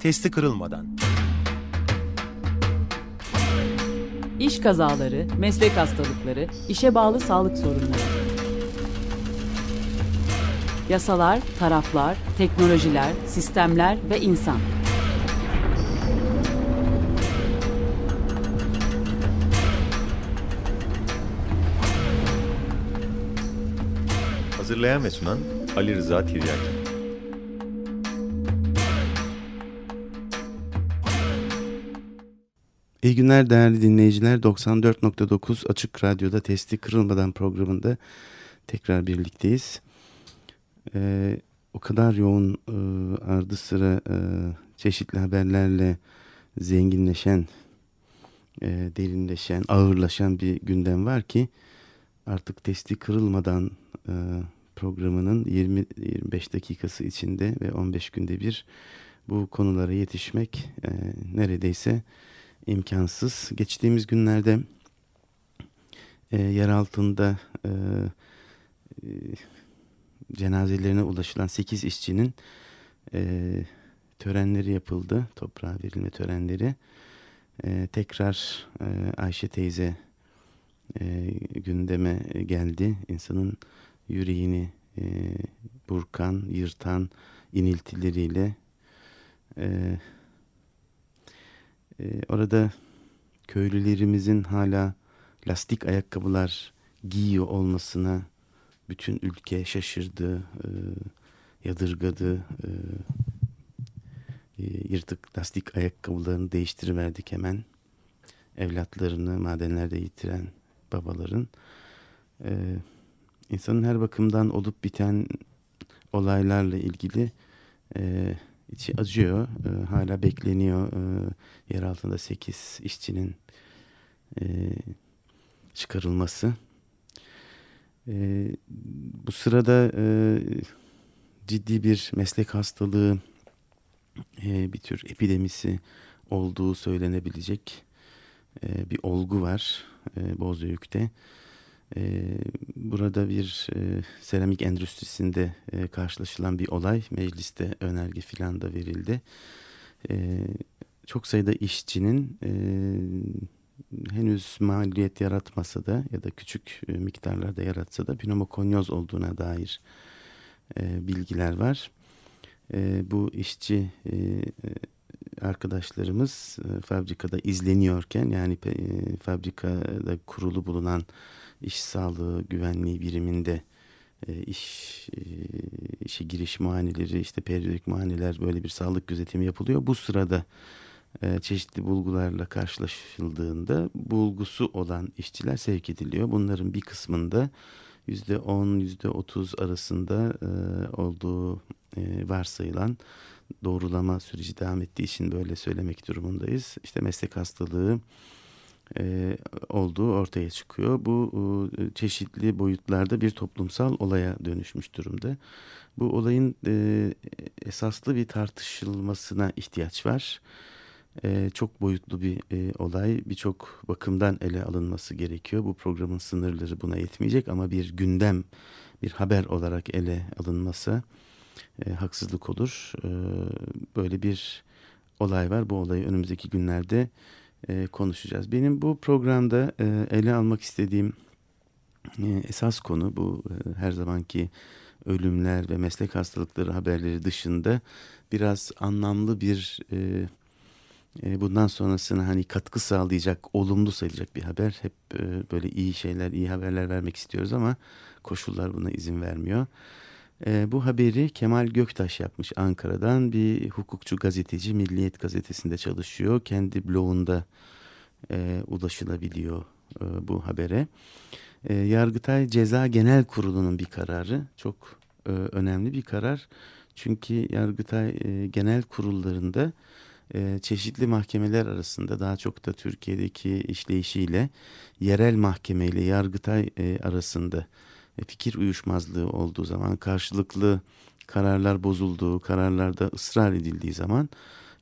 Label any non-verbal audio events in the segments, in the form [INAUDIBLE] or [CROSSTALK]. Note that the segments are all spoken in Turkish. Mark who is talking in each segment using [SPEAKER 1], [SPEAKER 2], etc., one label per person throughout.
[SPEAKER 1] testi kırılmadan.
[SPEAKER 2] İş kazaları, meslek hastalıkları, işe bağlı sağlık sorunları. Yasalar, taraflar, teknolojiler, sistemler ve insan.
[SPEAKER 3] Hazırlayan ve sunan Ali Rıza Tiryaki.
[SPEAKER 4] İyi günler değerli dinleyiciler. 94.9 Açık Radyo'da Testi Kırılmadan programında tekrar birlikteyiz. Ee, o kadar yoğun e, ardı sıra e, çeşitli haberlerle zenginleşen, e, derinleşen, ağırlaşan bir gündem var ki artık testi kırılmadan e, programının 20-25 dakikası içinde ve 15 günde bir bu konulara yetişmek e, neredeyse imkansız. Geçtiğimiz günlerde e, yer altında e, e, cenazelerine ulaşılan 8 işçinin e, törenleri yapıldı. Toprağa verilme törenleri. E, tekrar e, Ayşe teyze e, gündeme geldi. İnsanın yüreğini e, burkan, yırtan iniltileriyle e, e, orada köylülerimizin hala lastik ayakkabılar giyiyor olmasına bütün ülke şaşırdı, e, yadırgadı. E, e, yırtık lastik ayakkabılarını değiştiriverdik hemen. Evlatlarını madenlerde yitiren babaların. E, insanın her bakımdan olup biten olaylarla ilgili içi acıyor. E, hala bekleniyor. E, yer altında 8 işçinin e, çıkarılması. E, bu sırada e, ciddi bir meslek hastalığı, e, bir tür epidemisi olduğu söylenebilecek e, bir olgu var e, Bozüyük'te. E, burada bir e, seramik endüstrisinde e, karşılaşılan bir olay. Mecliste önerge filan da verildi. E, çok sayıda işçinin e, henüz maliyet yaratmasa da ya da küçük miktarlarda yaratsa da pneumokonyoz olduğuna dair bilgiler var. Bu işçi arkadaşlarımız e, fabrikada izleniyorken yani e, fabrikada kurulu bulunan iş sağlığı güvenliği biriminde e, iş e, işe giriş muayeneleri işte periyodik muayeneler böyle bir sağlık gözetimi yapılıyor. Bu sırada e, çeşitli bulgularla karşılaşıldığında bulgusu olan işçiler sevk ediliyor. Bunların bir kısmında yüzde on yüzde otuz arasında olduğu e, varsayılan doğrulama süreci devam ettiği için böyle söylemek durumundayız. İşte meslek hastalığı e, olduğu ortaya çıkıyor. Bu e, çeşitli boyutlarda bir toplumsal olaya dönüşmüş durumda. Bu olayın e, esaslı bir tartışılmasına ihtiyaç var. Çok boyutlu bir olay, birçok bakımdan ele alınması gerekiyor. Bu programın sınırları buna yetmeyecek ama bir gündem, bir haber olarak ele alınması haksızlık olur. Böyle bir olay var. Bu olayı önümüzdeki günlerde e, konuşacağız. Benim bu programda e, ele almak istediğim e, esas konu bu e, her zamanki ölümler ve meslek hastalıkları haberleri dışında biraz anlamlı bir e, e, bundan sonrasına hani katkı sağlayacak, olumlu sayılacak bir haber. Hep e, böyle iyi şeyler, iyi haberler vermek istiyoruz ama koşullar buna izin vermiyor. E, bu haberi Kemal Göktaş yapmış Ankara'dan. Bir hukukçu gazeteci Milliyet gazetesinde çalışıyor. Kendi blogunda e, ulaşılabiliyor e, bu habere. E, Yargıtay Ceza Genel Kurulu'nun bir kararı. Çok e, önemli bir karar. Çünkü Yargıtay e, Genel Kurullarında e, çeşitli mahkemeler arasında daha çok da Türkiye'deki işleyişiyle yerel mahkeme Yargıtay e, arasında fikir uyuşmazlığı olduğu zaman karşılıklı kararlar bozulduğu, kararlarda ısrar edildiği zaman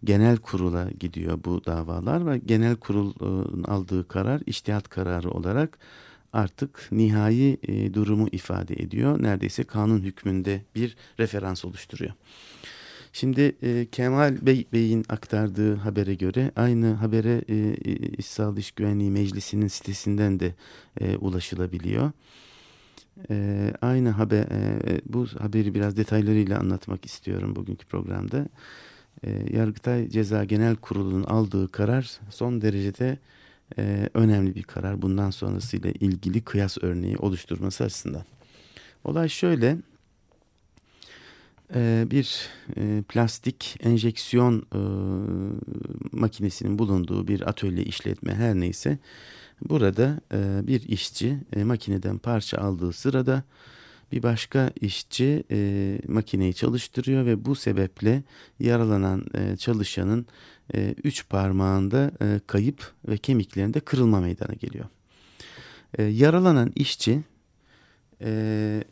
[SPEAKER 4] genel kurula gidiyor bu davalar ve genel kurulun aldığı karar iştihat kararı olarak artık nihai e, durumu ifade ediyor. Neredeyse kanun hükmünde bir referans oluşturuyor. Şimdi e, Kemal Bey Bey'in aktardığı habere göre aynı habere e, İş Sağlığı İş Güvenliği Meclisi'nin sitesinden de e, ulaşılabiliyor. E, aynı haber e, bu haberi biraz detaylarıyla anlatmak istiyorum bugünkü programda. E, Yargıtay Ceza Genel Kurulu'nun aldığı karar son derecede e, önemli bir karar. Bundan sonrasıyla ilgili kıyas örneği oluşturması açısından. Olay şöyle e, bir e, plastik enjeksiyon e, makinesinin bulunduğu bir atölye işletme her neyse burada e, bir işçi e, makineden parça aldığı sırada bir başka işçi e, makineyi çalıştırıyor ve bu sebeple yaralanan e, çalışanın e, üç parmağında e, kayıp ve kemiklerinde kırılma meydana geliyor. E, yaralanan işçi e,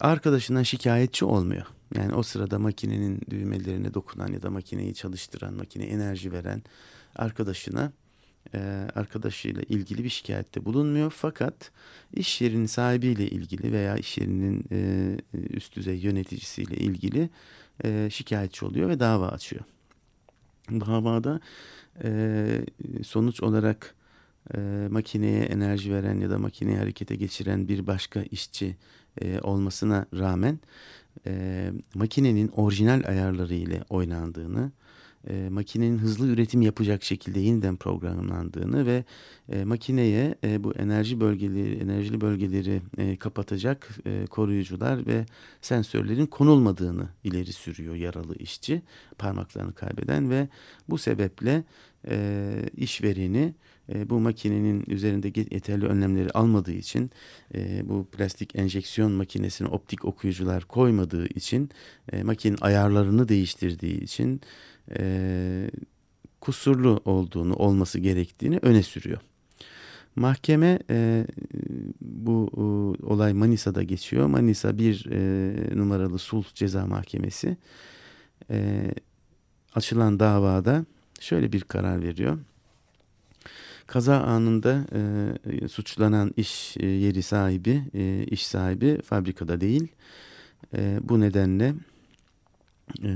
[SPEAKER 4] arkadaşından şikayetçi olmuyor. Yani o sırada makinenin düğmelerine dokunan ya da makineyi çalıştıran, makine enerji veren arkadaşına e, arkadaşıyla ilgili bir şikayette bulunmuyor. Fakat iş yerinin sahibiyle ilgili veya iş yerinin e, üst düzey yöneticisiyle ilgili e, şikayetçi oluyor ve dava açıyor. Davada sonuç olarak makineye enerji veren ya da makineyi harekete geçiren bir başka işçi olmasına rağmen makinenin orijinal ayarları ile oynandığını, e, makinenin hızlı üretim yapacak şekilde yeniden programlandığını ve e, makineye e, bu enerji bölgeleri, enerjili bölgeleri e, kapatacak e, koruyucular ve sensörlerin konulmadığını ileri sürüyor yaralı işçi, parmaklarını kaybeden ve bu sebeple e, işvereni e, bu makinenin üzerinde yeterli önlemleri almadığı için e, bu plastik enjeksiyon makinesine optik okuyucular koymadığı için e, makinenin ayarlarını değiştirdiği için e, kusurlu olduğunu olması gerektiğini öne sürüyor. Mahkeme e, bu e, olay Manisa'da geçiyor. Manisa bir e, numaralı sulh ceza mahkemesi e, açılan davada şöyle bir karar veriyor. Kaza anında e, suçlanan iş e, yeri sahibi, e, iş sahibi fabrikada değil. E, bu nedenle e,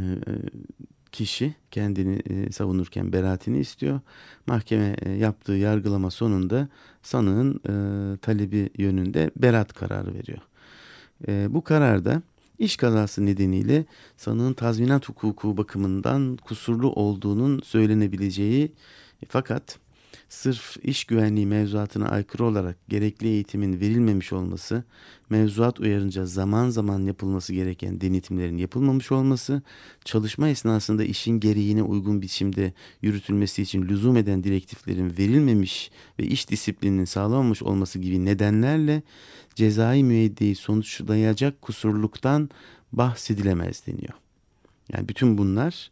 [SPEAKER 4] kişi kendini e, savunurken beraatini istiyor. Mahkeme e, yaptığı yargılama sonunda sanığın e, talebi yönünde beraat kararı veriyor. Bu kararda iş kazası nedeniyle sanığın tazminat hukuku bakımından kusurlu olduğunun söylenebileceği fakat sırf iş güvenliği mevzuatına aykırı olarak gerekli eğitimin verilmemiş olması, mevzuat uyarınca zaman zaman yapılması gereken denetimlerin yapılmamış olması, çalışma esnasında işin gereğine uygun biçimde yürütülmesi için lüzum eden direktiflerin verilmemiş ve iş disiplininin sağlanmamış olması gibi nedenlerle cezai müeyyideyi sonuçlayacak kusurluktan bahsedilemez deniyor. Yani bütün bunlar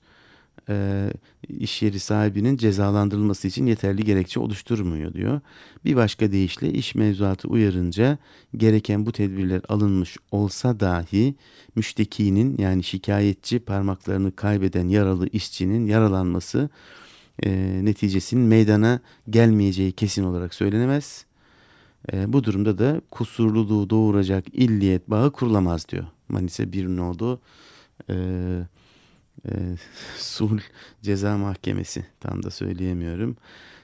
[SPEAKER 4] e, iş yeri sahibinin cezalandırılması için yeterli gerekçe oluşturmuyor diyor. Bir başka deyişle iş mevzuatı uyarınca gereken bu tedbirler alınmış olsa dahi müştekinin yani şikayetçi parmaklarını kaybeden yaralı işçinin yaralanması e, neticesinin meydana gelmeyeceği kesin olarak söylenemez. E, bu durumda da kusurluluğu doğuracak illiyet bağı kurulamaz diyor. Manisa bir nodu e, [LAUGHS] e, Sul Ceza Mahkemesi tam da söyleyemiyorum.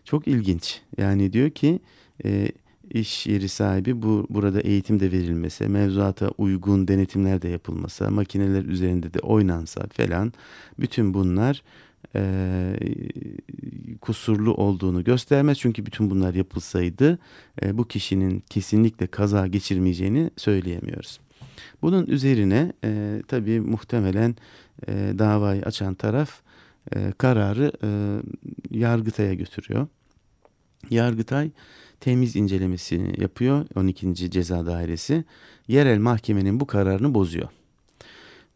[SPEAKER 4] Çok ilginç. Yani diyor ki e, iş yeri sahibi bu burada eğitim de verilmese, mevzuata uygun denetimler de yapılmasa, makineler üzerinde de oynansa falan bütün bunlar e, kusurlu olduğunu göstermez. Çünkü bütün bunlar yapılsaydı e, bu kişinin kesinlikle kaza geçirmeyeceğini söyleyemiyoruz. Bunun üzerine e, tabii muhtemelen e, davayı açan taraf e, kararı e, Yargıtay'a götürüyor. Yargıtay temiz incelemesini yapıyor 12. Ceza Dairesi. Yerel mahkemenin bu kararını bozuyor.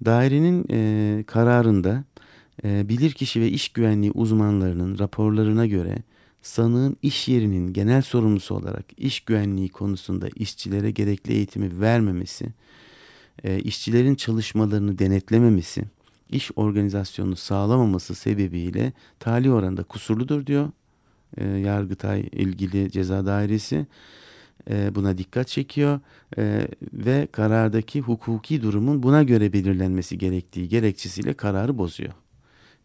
[SPEAKER 4] Dairenin e, kararında e, bilirkişi ve iş güvenliği uzmanlarının raporlarına göre sanığın iş yerinin genel sorumlusu olarak iş güvenliği konusunda işçilere gerekli eğitimi vermemesi, e, işçilerin çalışmalarını denetlememesi, iş organizasyonunu sağlamaması sebebiyle tali oranda kusurludur diyor e, Yargıtay ilgili ceza dairesi. e, buna dikkat çekiyor e, ve karardaki hukuki durumun buna göre belirlenmesi gerektiği gerekçesiyle kararı bozuyor.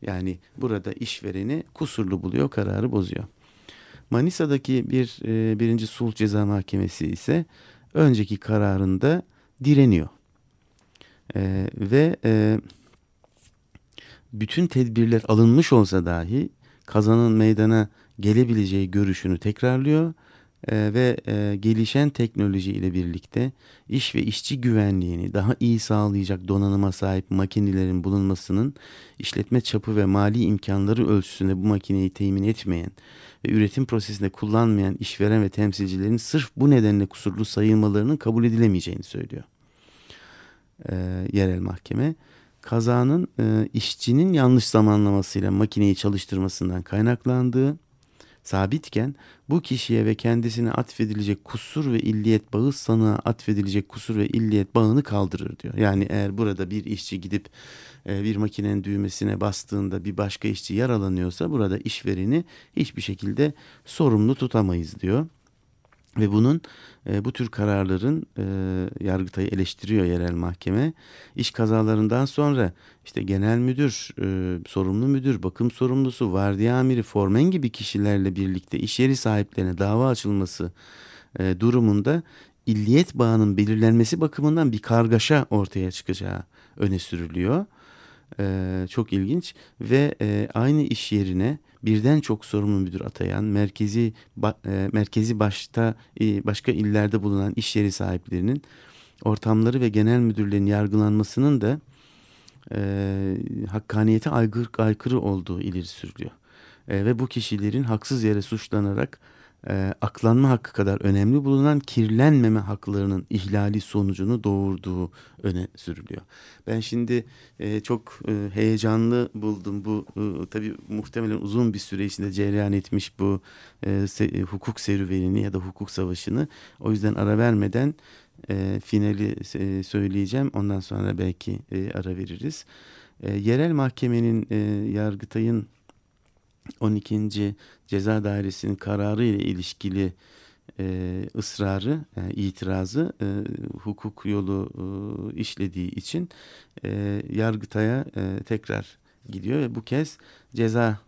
[SPEAKER 4] Yani burada işvereni kusurlu buluyor, kararı bozuyor. Manisa'daki bir e, birinci sulh ceza mahkemesi ise önceki kararında direniyor. E, ve e, bütün tedbirler alınmış olsa dahi kazanın meydana gelebileceği görüşünü tekrarlıyor e, ve e, gelişen teknoloji ile birlikte iş ve işçi güvenliğini daha iyi sağlayacak donanıma sahip makinelerin bulunmasının işletme çapı ve mali imkanları ölçüsünde bu makineyi temin etmeyen ve üretim prosesinde kullanmayan işveren ve temsilcilerin sırf bu nedenle kusurlu sayılmalarının kabul edilemeyeceğini söylüyor. E, yerel mahkeme kazanın e, işçinin yanlış zamanlamasıyla makineyi çalıştırmasından kaynaklandığı sabitken bu kişiye ve kendisine atfedilecek kusur ve illiyet bağı sanığa atfedilecek kusur ve illiyet bağını kaldırır diyor. Yani eğer burada bir işçi gidip e, bir makinenin düğmesine bastığında bir başka işçi yaralanıyorsa burada işvereni hiçbir şekilde sorumlu tutamayız diyor. Ve bunun e, bu tür kararların e, Yargıtay'ı eleştiriyor yerel mahkeme. İş kazalarından sonra işte genel müdür, e, sorumlu müdür, bakım sorumlusu, vardiya amiri, formen gibi kişilerle birlikte iş yeri sahiplerine dava açılması e, durumunda illiyet bağının belirlenmesi bakımından bir kargaşa ortaya çıkacağı öne sürülüyor. E, çok ilginç ve e, aynı iş yerine birden çok sorumlu müdür atayan, merkezi ba, e, merkezi başta e, başka illerde bulunan iş yeri sahiplerinin ortamları ve genel müdürlerin yargılanmasının da e, hakkaniyete aykırı, aykırı olduğu ileri sürülüyor. E, ve bu kişilerin haksız yere suçlanarak e, aklanma hakkı kadar önemli bulunan kirlenmeme haklarının ihlali sonucunu doğurduğu öne sürülüyor. Ben şimdi e, çok e, heyecanlı buldum bu e, tabii muhtemelen uzun bir süre içinde cereyan etmiş bu e, se, e, hukuk serüvenini ya da hukuk savaşını. O yüzden ara vermeden e, finali e, söyleyeceğim. Ondan sonra belki e, ara veririz. E, yerel mahkemenin e, Yargıtay'ın 12. Ceza Dairesi'nin kararı ile ilişkili e, ısrarı, e, itirazı e, hukuk yolu e, işlediği için e, Yargıtay'a e, tekrar gidiyor ve bu kez ceza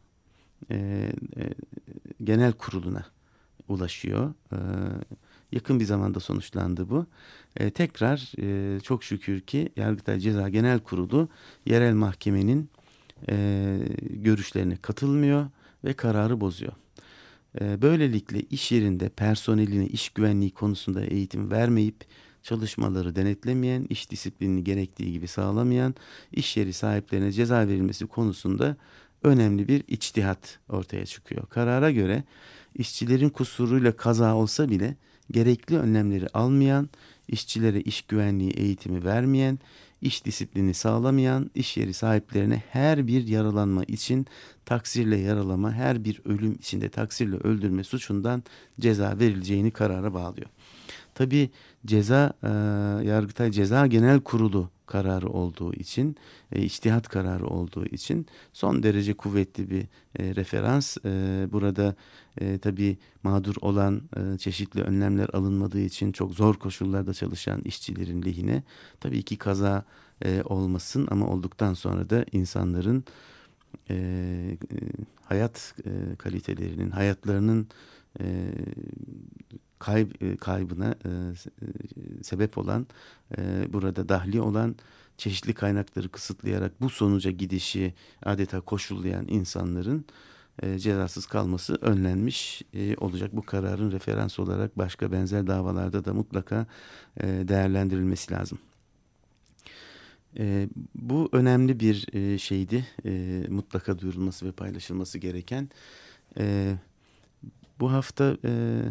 [SPEAKER 4] e, e, genel kuruluna ulaşıyor. E, yakın bir zamanda sonuçlandı bu. E, tekrar e, çok şükür ki Yargıtay Ceza Genel Kurulu yerel mahkemenin e, görüşlerine katılmıyor ve kararı bozuyor. E, böylelikle iş yerinde personeline iş güvenliği konusunda eğitim vermeyip çalışmaları denetlemeyen, iş disiplinini gerektiği gibi sağlamayan, iş yeri sahiplerine ceza verilmesi konusunda önemli bir içtihat ortaya çıkıyor. Karara göre işçilerin kusuruyla kaza olsa bile gerekli önlemleri almayan, işçilere iş güvenliği eğitimi vermeyen, iş disiplini sağlamayan iş yeri sahiplerine her bir yaralanma için taksirle yaralama, her bir ölüm içinde taksirle öldürme suçundan ceza verileceğini karara bağlıyor. Tabi ceza e, Yargıtay Ceza Genel Kurulu kararı olduğu için, e, içtihat kararı olduğu için son derece kuvvetli bir e, referans. E, burada e, tabii mağdur olan e, çeşitli önlemler alınmadığı için çok zor koşullarda çalışan işçilerin lehine tabii ki kaza e, olmasın ama olduktan sonra da insanların e, e, hayat e, kalitelerinin, hayatlarının e, kayb, e, kaybına e, e, sebep olan, e, burada dahli olan çeşitli kaynakları kısıtlayarak bu sonuca gidişi adeta koşullayan insanların e, cezasız kalması önlenmiş e, olacak. Bu kararın referans olarak başka benzer davalarda da mutlaka e, değerlendirilmesi lazım. E, bu önemli bir e, şeydi. E, mutlaka duyurulması ve paylaşılması gereken. E, bu hafta e,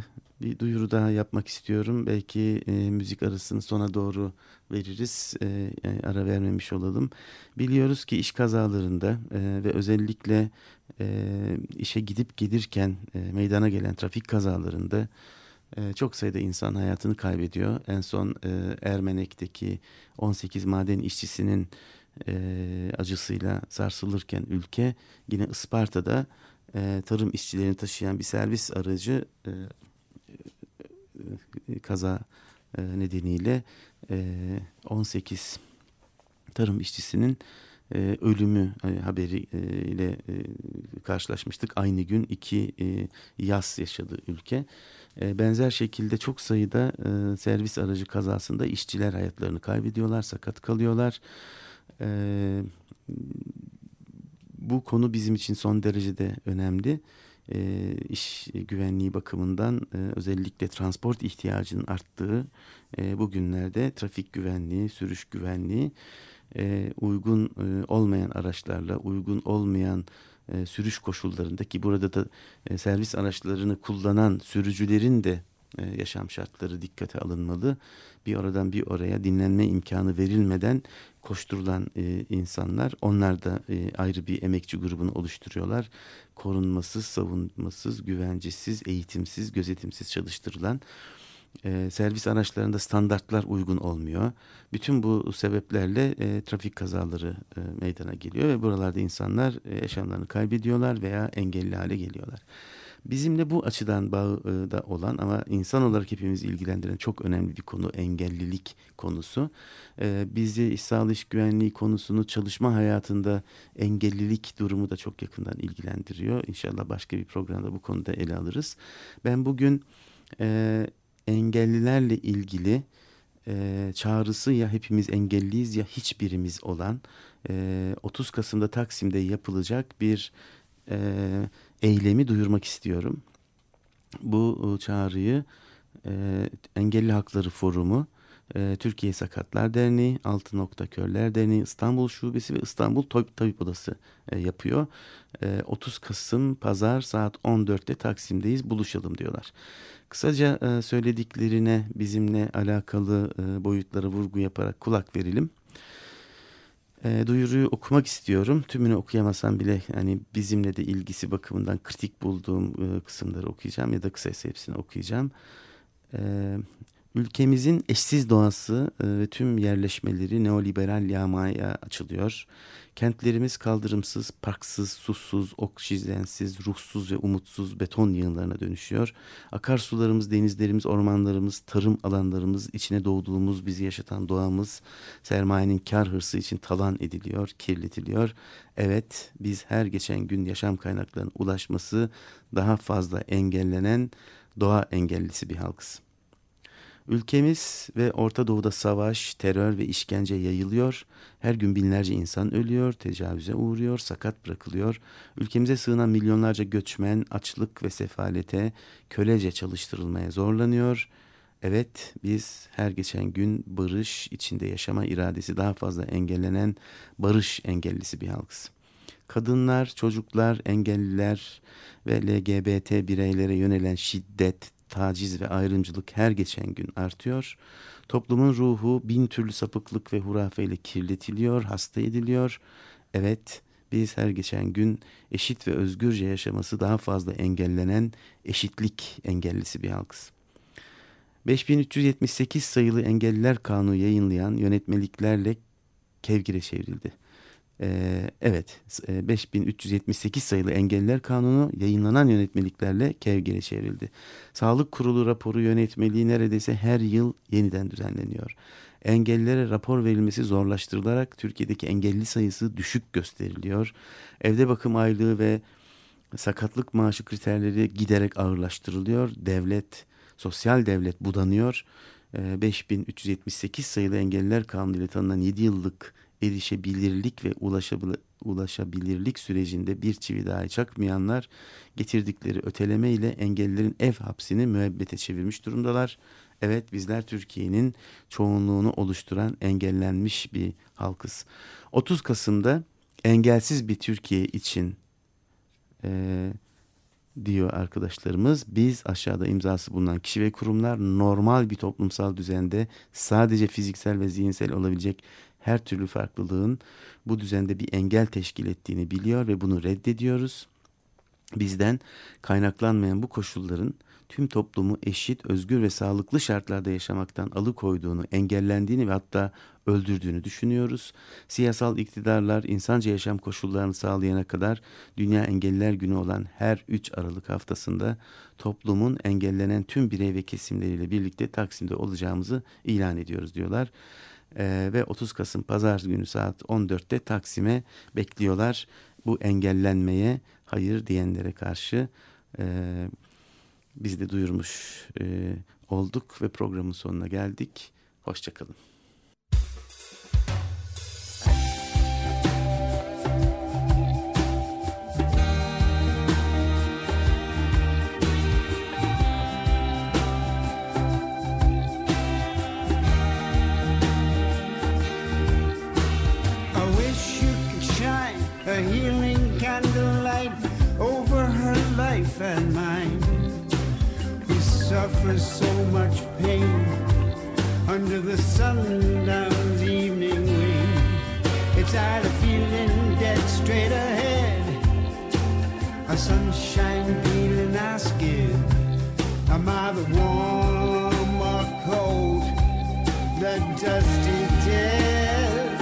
[SPEAKER 4] bir duyuru daha yapmak istiyorum. Belki e, müzik arasını sona doğru veririz. E, yani ara vermemiş olalım. Biliyoruz ki iş kazalarında e, ve özellikle e, işe gidip gelirken e, meydana gelen trafik kazalarında e, çok sayıda insan hayatını kaybediyor. En son e, Ermenek'teki 18 maden işçisinin e, acısıyla sarsılırken ülke yine Isparta'da e, tarım işçilerini taşıyan bir servis aracı e, kaza e, nedeniyle e, 18 tarım işçisinin e, ölümü e, haberiyle e, karşılaşmıştık. Aynı gün iki e, yas yaşadı ülke. E, benzer şekilde çok sayıda e, servis aracı kazasında işçiler hayatlarını kaybediyorlar, sakat kalıyorlar. E, bu konu bizim için son derecede önemli. E, iş güvenliği bakımından e, özellikle transport ihtiyacının arttığı e, bugünlerde trafik güvenliği, sürüş güvenliği e, uygun e, olmayan araçlarla, uygun olmayan e, sürüş koşullarındaki burada da e, servis araçlarını kullanan sürücülerin de e, yaşam şartları dikkate alınmalı. Bir oradan bir oraya dinlenme imkanı verilmeden koşturulan e, insanlar onlar da e, ayrı bir emekçi grubunu oluşturuyorlar. Korunmasız, savunmasız, güvencesiz, eğitimsiz, gözetimsiz çalıştırılan e, servis araçlarında standartlar uygun olmuyor. Bütün bu sebeplerle e, trafik kazaları e, meydana geliyor ve buralarda insanlar e, yaşamlarını kaybediyorlar veya engelli hale geliyorlar. Bizimle bu açıdan bağı e, da olan ama insan olarak hepimiz ilgilendiren çok önemli bir konu engellilik konusu. E, bizi iş sağlığı iş güvenliği konusunu çalışma hayatında engellilik durumu da çok yakından ilgilendiriyor. İnşallah başka bir programda bu konuda ele alırız. Ben bugün e, engellilerle ilgili e, çağrısı ya hepimiz engelliyiz ya hiçbirimiz olan e, 30 Kasım'da Taksim'de yapılacak bir e, eylemi duyurmak istiyorum. Bu çağrıyı e, Engelli Hakları Forumu, e, Türkiye Sakatlar Derneği, Altı Nokta Körler Derneği, İstanbul Şubesi ve İstanbul Tabip, Tabip Odası e, yapıyor. E, 30 Kasım Pazar saat 14'te Taksim'deyiz buluşalım diyorlar. Kısaca e, söylediklerine bizimle alakalı e, boyutlara vurgu yaparak kulak verelim. E, duyuruyu okumak istiyorum. Tümünü okuyamasam bile yani bizimle de ilgisi bakımından kritik bulduğum e, kısımları okuyacağım ya da kısaysa hepsini okuyacağım. E, Ülkemizin eşsiz doğası e, ve tüm yerleşmeleri neoliberal yağmaya açılıyor. Kentlerimiz kaldırımsız, parksız, susuz, oksijensiz, ruhsuz ve umutsuz beton yığınlarına dönüşüyor. Akarsularımız, denizlerimiz, ormanlarımız, tarım alanlarımız, içine doğduğumuz, bizi yaşatan doğamız sermayenin kar hırsı için talan ediliyor, kirletiliyor. Evet, biz her geçen gün yaşam kaynaklarının ulaşması daha fazla engellenen doğa engellisi bir halkız. Ülkemiz ve Orta Doğu'da savaş, terör ve işkence yayılıyor. Her gün binlerce insan ölüyor, tecavüze uğruyor, sakat bırakılıyor. Ülkemize sığınan milyonlarca göçmen açlık ve sefalete, kölece çalıştırılmaya zorlanıyor. Evet, biz her geçen gün barış içinde yaşama iradesi daha fazla engellenen barış engellisi bir halkız. Kadınlar, çocuklar, engelliler ve LGBT bireylere yönelen şiddet, taciz ve ayrımcılık her geçen gün artıyor. Toplumun ruhu bin türlü sapıklık ve hurafeyle kirletiliyor, hasta ediliyor. Evet, biz her geçen gün eşit ve özgürce yaşaması daha fazla engellenen eşitlik engellisi bir halkız. 5378 sayılı Engelliler Kanunu yayınlayan yönetmeliklerle kevgire çevrildi. Ee, evet, 5378 e, sayılı Engelliler Kanunu yayınlanan yönetmeliklerle kevgire çevrildi. Sağlık Kurulu raporu yönetmeliği neredeyse her yıl yeniden düzenleniyor. Engellilere rapor verilmesi zorlaştırılarak Türkiye'deki engelli sayısı düşük gösteriliyor. Evde bakım aylığı ve sakatlık maaşı kriterleri giderek ağırlaştırılıyor. Devlet, sosyal devlet budanıyor. 5378 ee, sayılı Engelliler Kanunu ile tanınan 7 yıllık erişebilirlik ve ulaşabilirlik sürecinde bir çivi daha çakmayanlar getirdikleri öteleme ile engellilerin ev hapsini müebbete çevirmiş durumdalar. Evet bizler Türkiye'nin çoğunluğunu oluşturan engellenmiş bir halkız. 30 Kasım'da engelsiz bir Türkiye için e, diyor arkadaşlarımız. Biz aşağıda imzası bulunan kişi ve kurumlar normal bir toplumsal düzende sadece fiziksel ve zihinsel olabilecek her türlü farklılığın bu düzende bir engel teşkil ettiğini biliyor ve bunu reddediyoruz. Bizden kaynaklanmayan bu koşulların tüm toplumu eşit, özgür ve sağlıklı şartlarda yaşamaktan alıkoyduğunu, engellendiğini ve hatta öldürdüğünü düşünüyoruz. Siyasal iktidarlar insanca yaşam koşullarını sağlayana kadar Dünya Engelliler Günü olan her 3 Aralık haftasında toplumun engellenen tüm birey ve kesimleriyle birlikte Taksim'de olacağımızı ilan ediyoruz diyorlar. Ee, ve 30 Kasım Pazar günü saat 14'te Taksim'e bekliyorlar bu engellenmeye hayır diyenlere karşı e, biz de duyurmuş e, olduk ve programın sonuna geldik. Hoşçakalın.
[SPEAKER 1] Suffers so much pain under the sundown's evening rain. It's tired of feeling dead straight ahead. A sunshine peeling our skin. Am I the warm or cold? The dusty death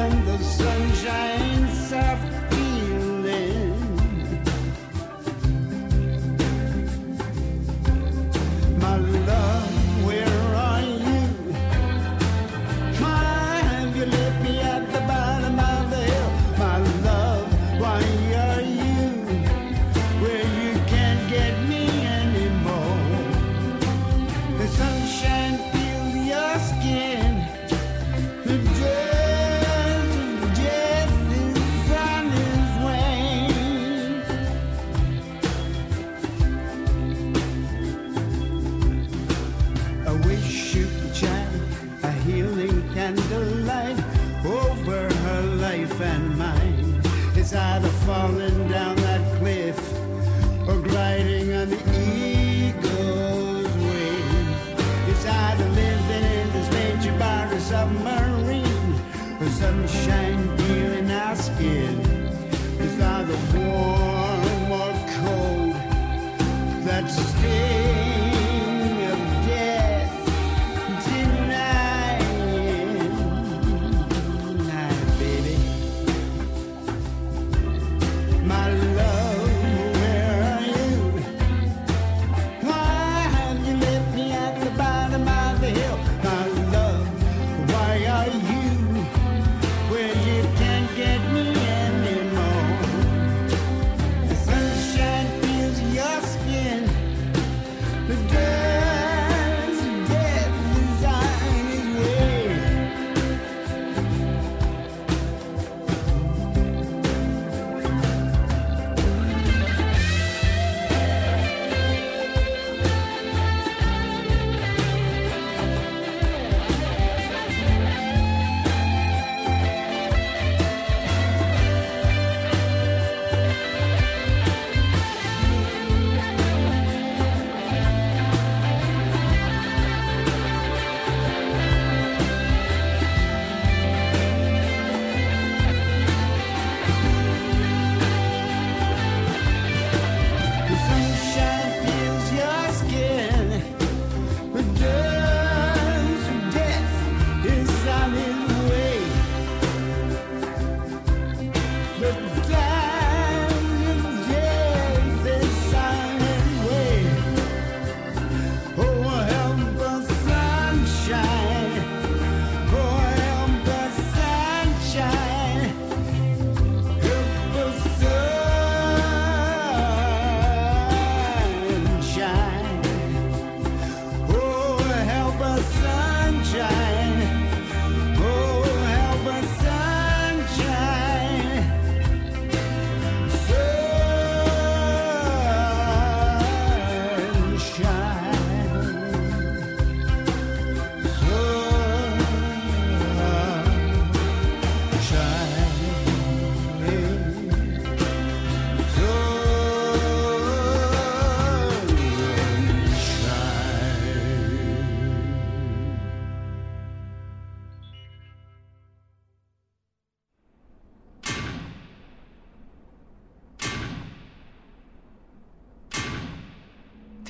[SPEAKER 1] and the sunshine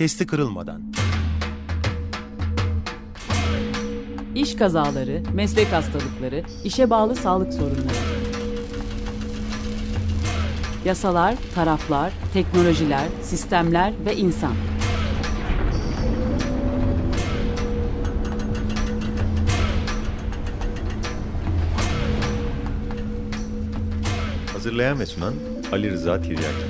[SPEAKER 5] testi kırılmadan.
[SPEAKER 2] İş kazaları, meslek hastalıkları, işe bağlı sağlık sorunları. Yasalar, taraflar, teknolojiler, sistemler ve insan.
[SPEAKER 3] Hazırlayan ve sunan Ali Rıza Tiryaki.